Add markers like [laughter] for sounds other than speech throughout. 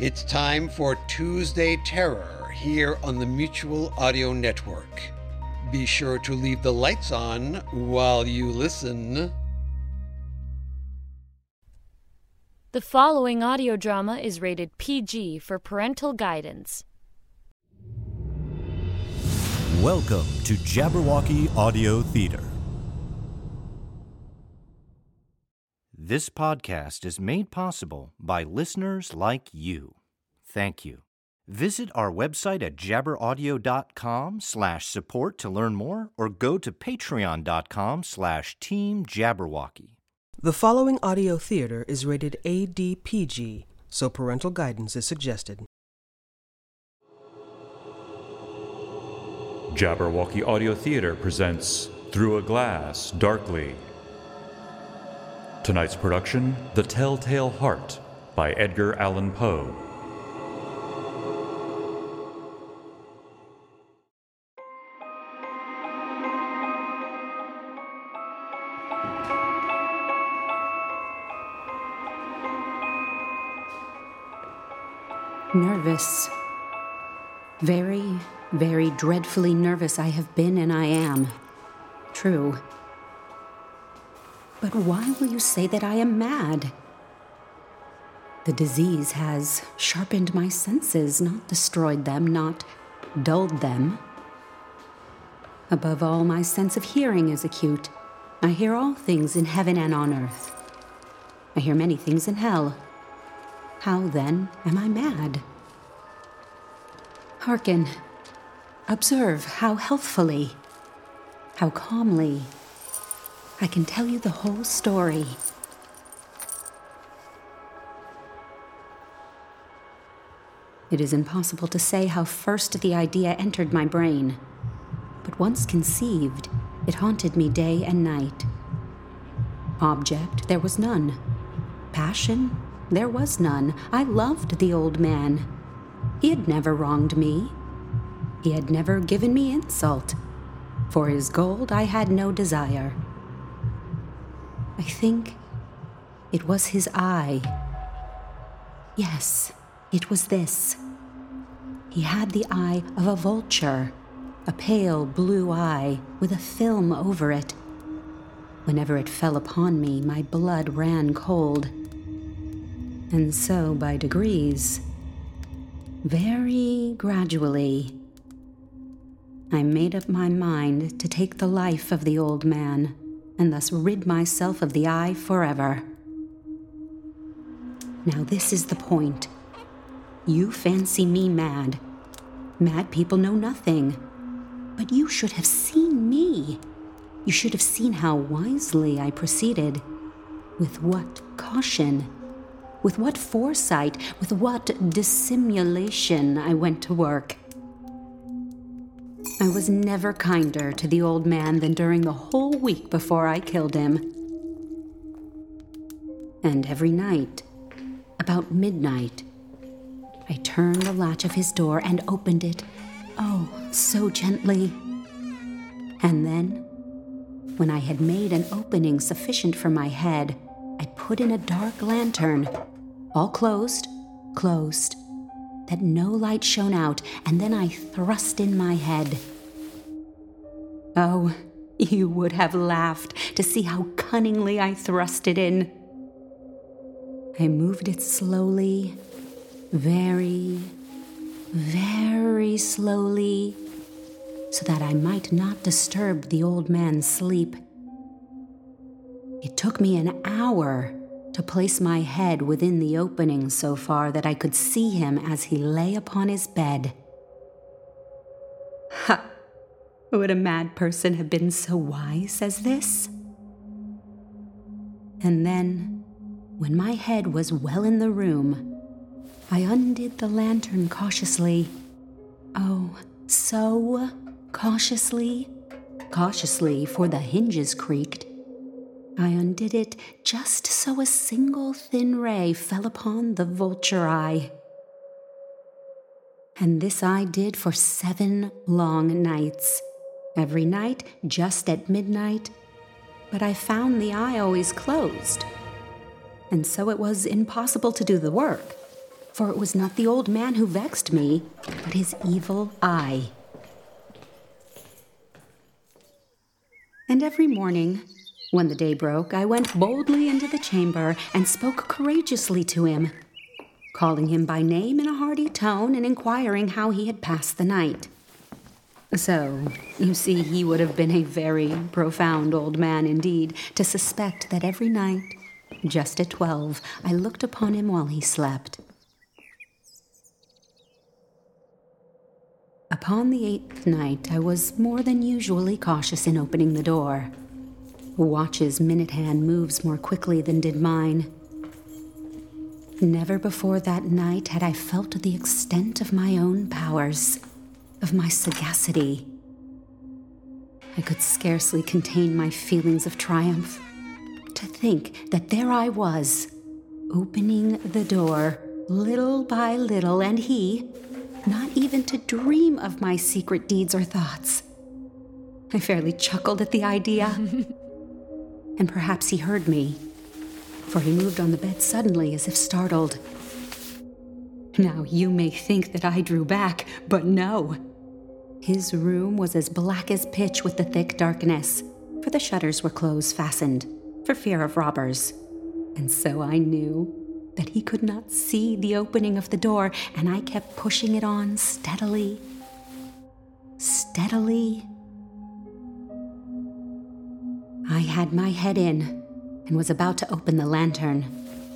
It's time for Tuesday Terror here on the Mutual Audio Network. Be sure to leave the lights on while you listen. The following audio drama is rated PG for parental guidance. Welcome to Jabberwocky Audio Theater. This podcast is made possible by listeners like you. Thank you. Visit our website at jabberaudio.com slash support to learn more or go to patreon.com slash team jabberwocky. The following audio theater is rated ADPG, so parental guidance is suggested. Jabberwocky Audio Theater presents Through a Glass Darkly. Tonight's production, The Telltale Heart by Edgar Allan Poe. Nervous. Very, very dreadfully nervous I have been and I am. True. But why will you say that I am mad? The disease has sharpened my senses, not destroyed them, not dulled them. Above all, my sense of hearing is acute. I hear all things in heaven and on earth. I hear many things in hell. How then am I mad? Hearken. Observe how healthfully, how calmly, I can tell you the whole story. It is impossible to say how first the idea entered my brain, but once conceived, it haunted me day and night. Object, there was none. Passion, there was none. I loved the old man. He had never wronged me. He had never given me insult. For his gold, I had no desire. I think it was his eye. Yes, it was this. He had the eye of a vulture, a pale blue eye with a film over it. Whenever it fell upon me, my blood ran cold. And so, by degrees, very gradually, I made up my mind to take the life of the old man and thus rid myself of the eye forever. Now, this is the point. You fancy me mad. Mad people know nothing. But you should have seen me. You should have seen how wisely I proceeded. With what caution. With what foresight. With what dissimulation I went to work. I was never kinder to the old man than during the whole week before I killed him. And every night, about midnight, I turned the latch of his door and opened it, oh, so gently. And then, when I had made an opening sufficient for my head, I put in a dark lantern, all closed, closed, that no light shone out, and then I thrust in my head. Oh, you would have laughed to see how cunningly I thrust it in. I moved it slowly, very, very slowly, so that I might not disturb the old man's sleep. It took me an hour to place my head within the opening so far that I could see him as he lay upon his bed. Ha! Would a mad person have been so wise as this? And then, when my head was well in the room, I undid the lantern cautiously. Oh, so cautiously. Cautiously, for the hinges creaked. I undid it just so a single thin ray fell upon the vulture eye. And this I did for seven long nights. Every night, just at midnight. But I found the eye always closed. And so it was impossible to do the work, for it was not the old man who vexed me, but his evil eye. And every morning, when the day broke, I went boldly into the chamber and spoke courageously to him, calling him by name in a hearty tone and inquiring how he had passed the night. So, you see, he would have been a very profound old man indeed to suspect that every night, just at twelve, I looked upon him while he slept. Upon the eighth night, I was more than usually cautious in opening the door. Watch's minute hand moves more quickly than did mine. Never before that night had I felt the extent of my own powers, of my sagacity. I could scarcely contain my feelings of triumph. To think that there I was, opening the door little by little, and he, not even to dream of my secret deeds or thoughts. I fairly chuckled at the idea. [laughs] and perhaps he heard me, for he moved on the bed suddenly as if startled. Now you may think that I drew back, but no. His room was as black as pitch with the thick darkness, for the shutters were close fastened, for fear of robbers. And so I knew that he could not see the opening of the door, and I kept pushing it on steadily, steadily I had my head in and was about to open the lantern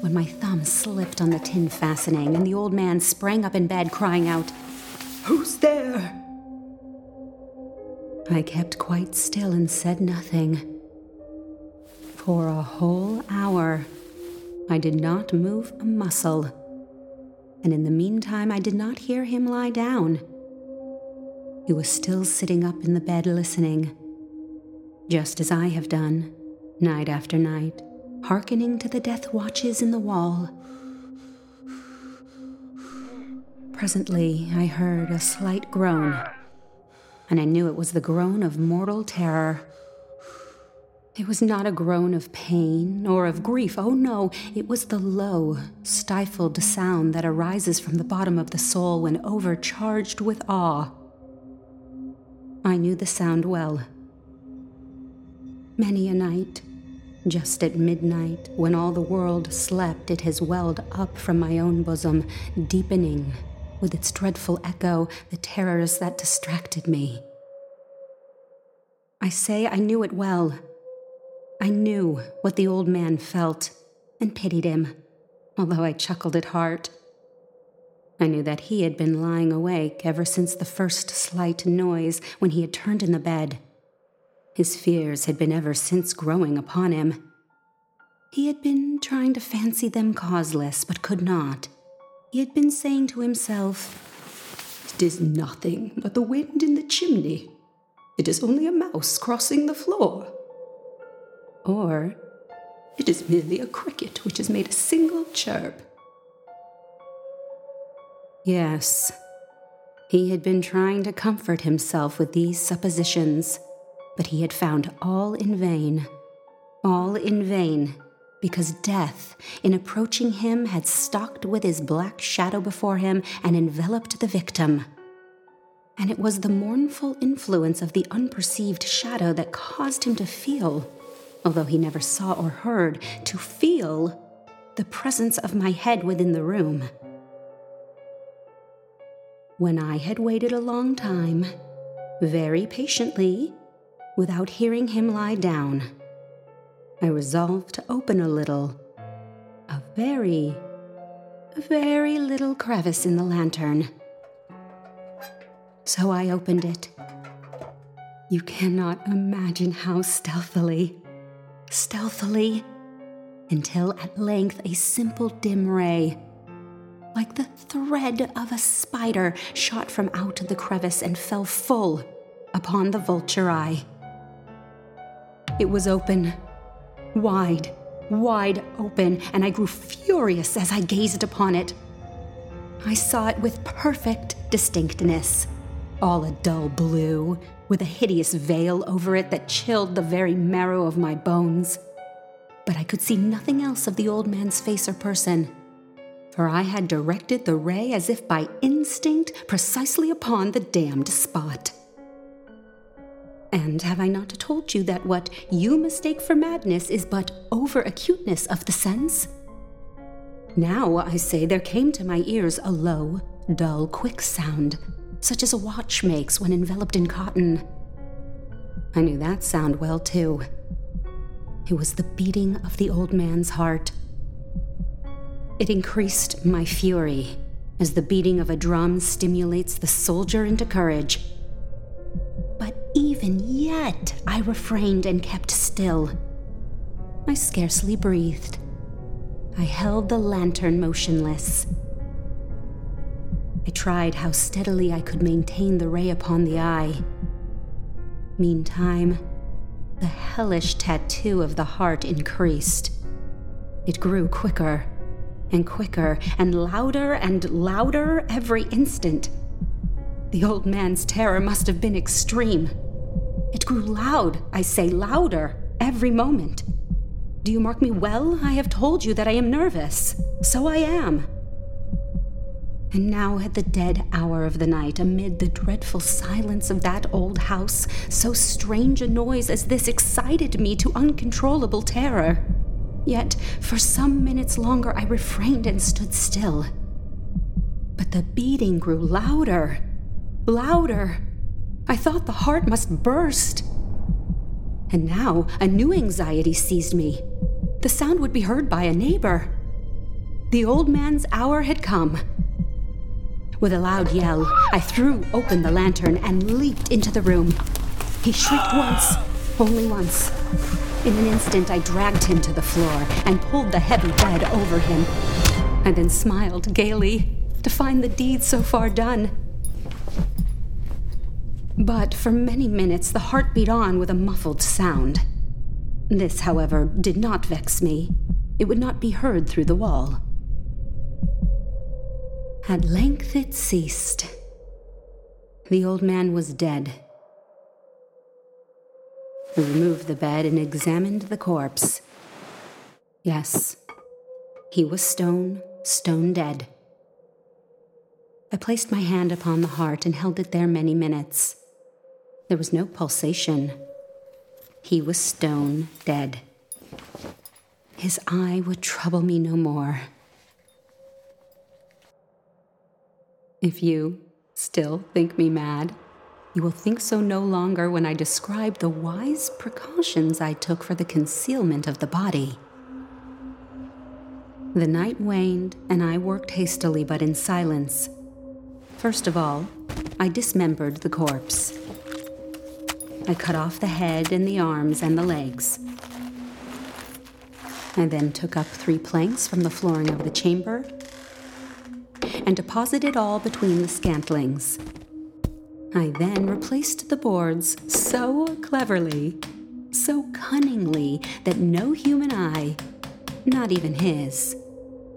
when my thumb slipped on the tin fastening and the old man sprang up in bed crying out, Who's there? I kept quite still and said nothing. For a whole hour, I did not move a muscle, and in the meantime, I did not hear him lie down. He was still sitting up in the bed listening just as I have done, night after night, hearkening to the death watches in the wall. Presently, I heard a slight groan, and I knew it was the groan of mortal terror. It was not a groan of pain or of grief. Oh no, it was the low, stifled sound that arises from the bottom of the soul when overcharged with awe. I knew the sound well Many a night, just at midnight, when all the world slept, it has welled up from my own bosom, deepening with its dreadful echo the terrors that distracted me. I say I knew it well. I knew what the old man felt and pitied him, although I chuckled at heart. I knew that he had been lying awake ever since the first slight noise when he had turned in the bed. His fears had been ever since growing upon him. He had been trying to fancy them causeless, but could not. He had been saying to himself, It is nothing but the wind in the chimney. It is only a mouse crossing the floor. Or, it is merely a cricket which has made a single chirp. Yes, he had been trying to comfort himself with these suppositions but he had found all in vain. All in vain, because death, in approaching him, had stalked with his black shadow before him and enveloped the victim. And it was the mournful influence of the unperceived shadow that caused him to feel, although he never saw or heard, to feel the presence of my head within the room. When I had waited a long time, very patiently, without hearing him lie down. I resolved to open a little, a very, very little crevice in the lantern. So I opened it. You cannot imagine how stealthily, stealthily, until at length a simple dim ray, like the thread of a spider, shot from out the crevice and fell full upon the vulture eye. It was open, wide, wide open, and I grew furious as I gazed upon it. I saw it with perfect distinctness, all a dull blue, with a hideous veil over it that chilled the very marrow of my bones. But I could see nothing else of the old man's face or person, for I had directed the ray as if by instinct precisely upon the damned spot. And have I not told you that what you mistake for madness is but over acuteness of the sense? Now, I say, there came to my ears a low, dull, quick sound, such as a watch makes when enveloped in cotton. I knew that sound well, too. It was the beating of the old man's heart. It increased my fury, as the beating of a drum stimulates the soldier into courage. Even yet, I refrained and kept still. I scarcely breathed. I held the lantern motionless. I tried how steadily I could maintain the ray upon the eye. Meantime, the hellish tattoo of the heart increased. It grew quicker and quicker and louder and louder every instant. The old man's terror must have been extreme. It grew loud, I say, louder every moment. Do you mark me well? I have told you that I am nervous. So I am. And now, at the dead hour of the night, amid the dreadful silence of that old house, so strange a noise as this excited me to uncontrollable terror. Yet, for some minutes longer, I refrained and stood still. But the beating grew louder, louder. I thought the heart must burst. And now a new anxiety seized me. The sound would be heard by a neighbor. The old man's hour had come. With a loud yell, I threw open the lantern and leaped into the room. He shrieked once, only once. In an instant, I dragged him to the floor and pulled the heavy bed over him. I then smiled gaily to find the deed so far done. But for many minutes, the heart beat on with a muffled sound. This, however, did not vex me. It would not be heard through the wall. At length it ceased. The old man was dead. I removed the bed and examined the corpse. Yes, he was stone, stone dead. I placed my hand upon the heart and held it there many minutes. There was no pulsation. He was stone dead. His eye would trouble me no more. If you still think me mad, you will think so no longer when I describe the wise precautions I took for the concealment of the body. The night waned, and I worked hastily but in silence. First of all, I dismembered the corpse. I cut off the head and the arms and the legs. I then took up three planks from the flooring of the chamber and deposited all between the scantlings. I then replaced the boards so cleverly, so cunningly, that no human eye, not even his,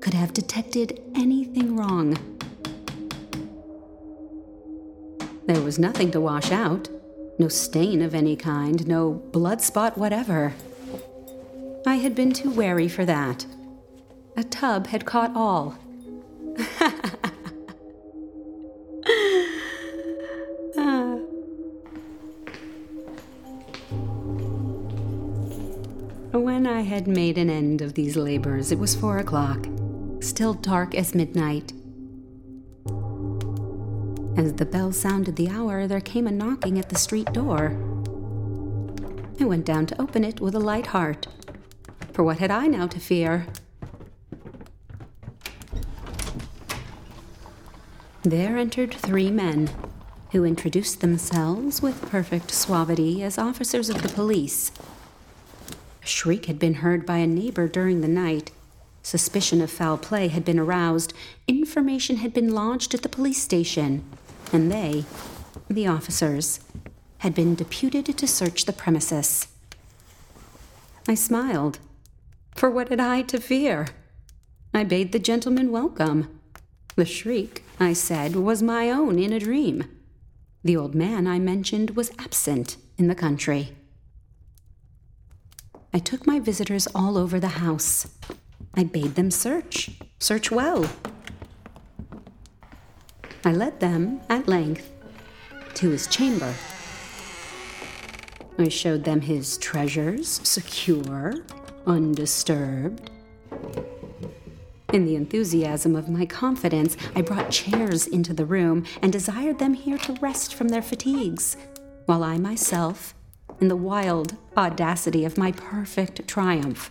could have detected anything wrong. There was nothing to wash out, no stain of any kind, no blood spot whatever. I had been too wary for that. A tub had caught all. [laughs] When I had made an end of these labors, it was four o'clock, still dark as midnight. As the bell sounded the hour, there came a knocking at the street door. I went down to open it with a light heart, for what had I now to fear? There entered three men, who introduced themselves with perfect suavity as officers of the police. A shriek had been heard by a neighbor during the night, Suspicion of foul play had been aroused, information had been lodged at the police station, and they, the officers, had been deputed to search the premises. I smiled. For what had I to fear? I bade the gentleman welcome. The shriek, I said, was my own in a dream. The old man I mentioned was absent in the country. I took my visitors all over the house. I bade them search, search well. I led them, at length, to his chamber. I showed them his treasures, secure, undisturbed. In the enthusiasm of my confidence, I brought chairs into the room and desired them here to rest from their fatigues, while I myself, in the wild audacity of my perfect triumph,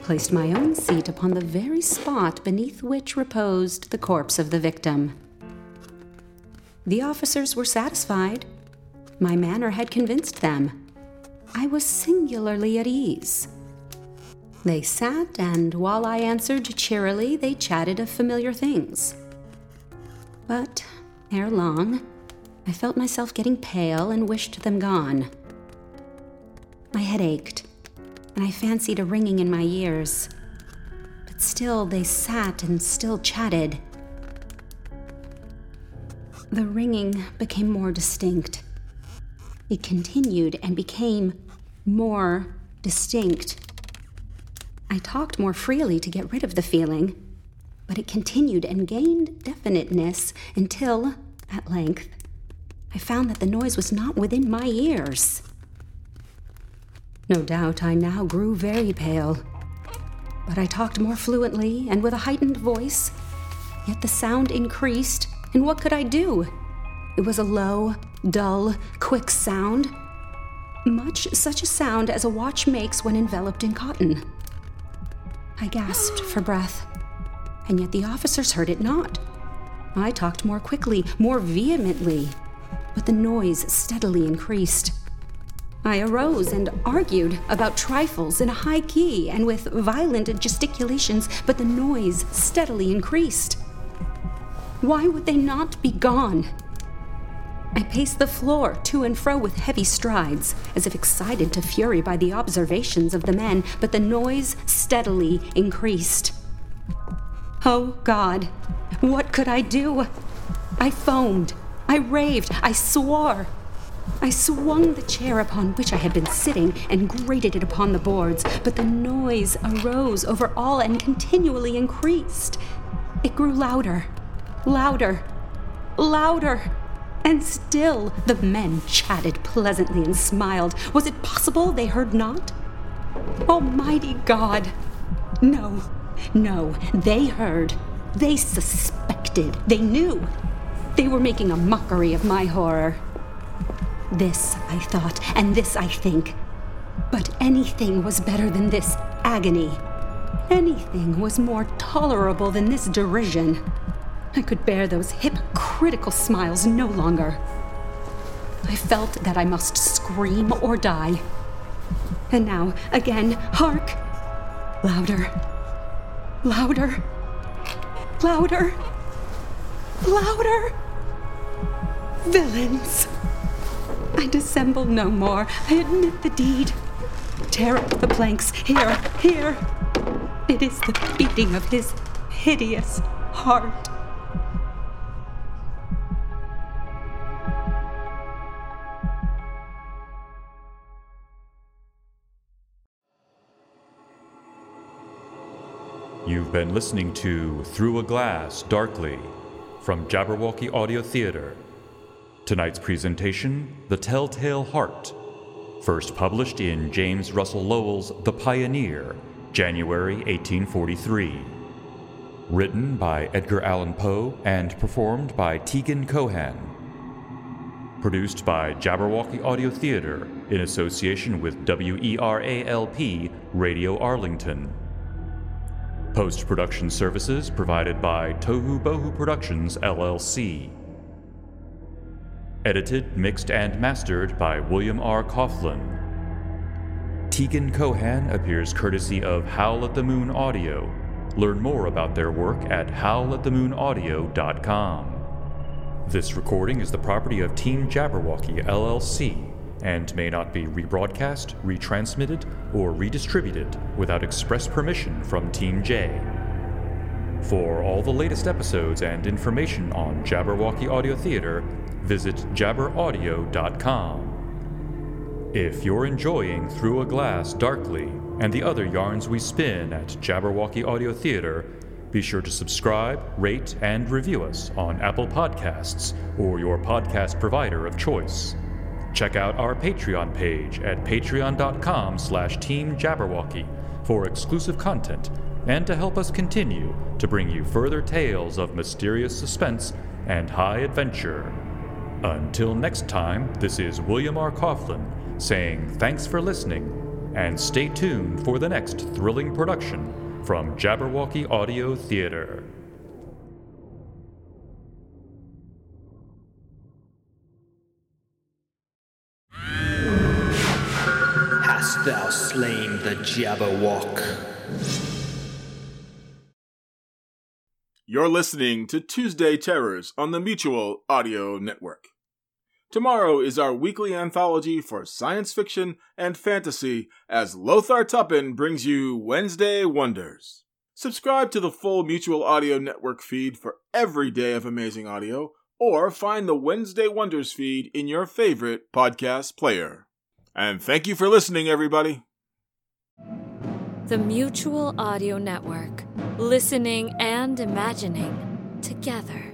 placed my own seat upon the very spot beneath which reposed the corpse of the victim. The officers were satisfied. My manner had convinced them. I was singularly at ease. They sat, and while I answered cheerily, they chatted of familiar things. But ere long, I felt myself getting pale and wished them gone. My head ached, and I fancied a ringing in my ears. But still they sat and still chatted. The ringing became more distinct. It continued and became more distinct. I talked more freely to get rid of the feeling, but it continued and gained definiteness until, at length, I found that the noise was not within my ears. No doubt I now grew very pale, but I talked more fluently and with a heightened voice. Yet the sound increased, and what could I do? It was a low, dull, quick sound, much such a sound as a watch makes when enveloped in cotton. I gasped for breath, and yet the officers heard it not. I talked more quickly, more vehemently, but the noise steadily increased. I arose and argued about trifles in a high key and with violent gesticulations, but the noise steadily increased. Why would they not be gone? I paced the floor to and fro with heavy strides, as if excited to fury by the observations of the men, but the noise steadily increased. Oh God, what could I do? I foamed, I raved, I swore. I swung the chair upon which I had been sitting and grated it upon the boards, but the noise arose over all and continually increased. It grew louder, louder, louder. And still the men chatted pleasantly and smiled. Was it possible they heard not? Almighty God! No, no, they heard. They suspected. They knew. They were making a mockery of my horror. This I thought, and this I think. But anything was better than this agony. Anything was more tolerable than this derision. I could bear those hypocritical smiles no longer. I felt that I must scream or die. And now, again, hark! Louder. Louder. Louder. Louder. Villains! I dissemble no more. I admit the deed. Tear up the planks. Here, here. It is the beating of his hideous heart. You've been listening to Through a Glass Darkly from Jabberwocky Audio Theater. Tonight's presentation The Telltale Heart, first published in James Russell Lowell's The Pioneer, January 1843. Written by Edgar Allan Poe and performed by Tegan Cohan. Produced by Jabberwocky Audio Theater in association with WERA-LP Radio Arlington. Post production services provided by Tohu Bohu Productions, LLC. Edited, mixed, and mastered by William R. Coughlan. Tegan Cohan appears courtesy of Howl at the Moon Audio. Learn more about their work at howlatthemoonaudio.com. This recording is the property of Team Jabberwocky LLC and may not be rebroadcast, retransmitted, or redistributed without express permission from Team J. For all the latest episodes and information on Jabberwocky Audio Theater, visit jabberaudio.com. If you're enjoying Through a Glass Darkly and the other yarns we spin at Jabberwocky Audio Theater, be sure to subscribe, rate, and review us on Apple Podcasts or your podcast provider of choice. Check out our Patreon page at patreon.com slash teamjabberwocky for exclusive content and to help us continue to bring you further tales of mysterious suspense and high adventure. Until next time, this is William R. Coughlan saying thanks for listening and stay tuned for the next thrilling production from Jabberwocky Audio Theater. Thou slain the Jabberwock? You're listening to Tuesday Terrors on the Mutual Audio Network. Tomorrow is our weekly anthology for science fiction and fantasy as Lothar Tuppen brings you Wednesday Wonders. Subscribe to the full Mutual Audio Network feed for every day of amazing audio, or find the Wednesday Wonders feed in your favorite podcast player. And thank you for listening, everybody. The Mutual Audio Network. Listening and imagining together.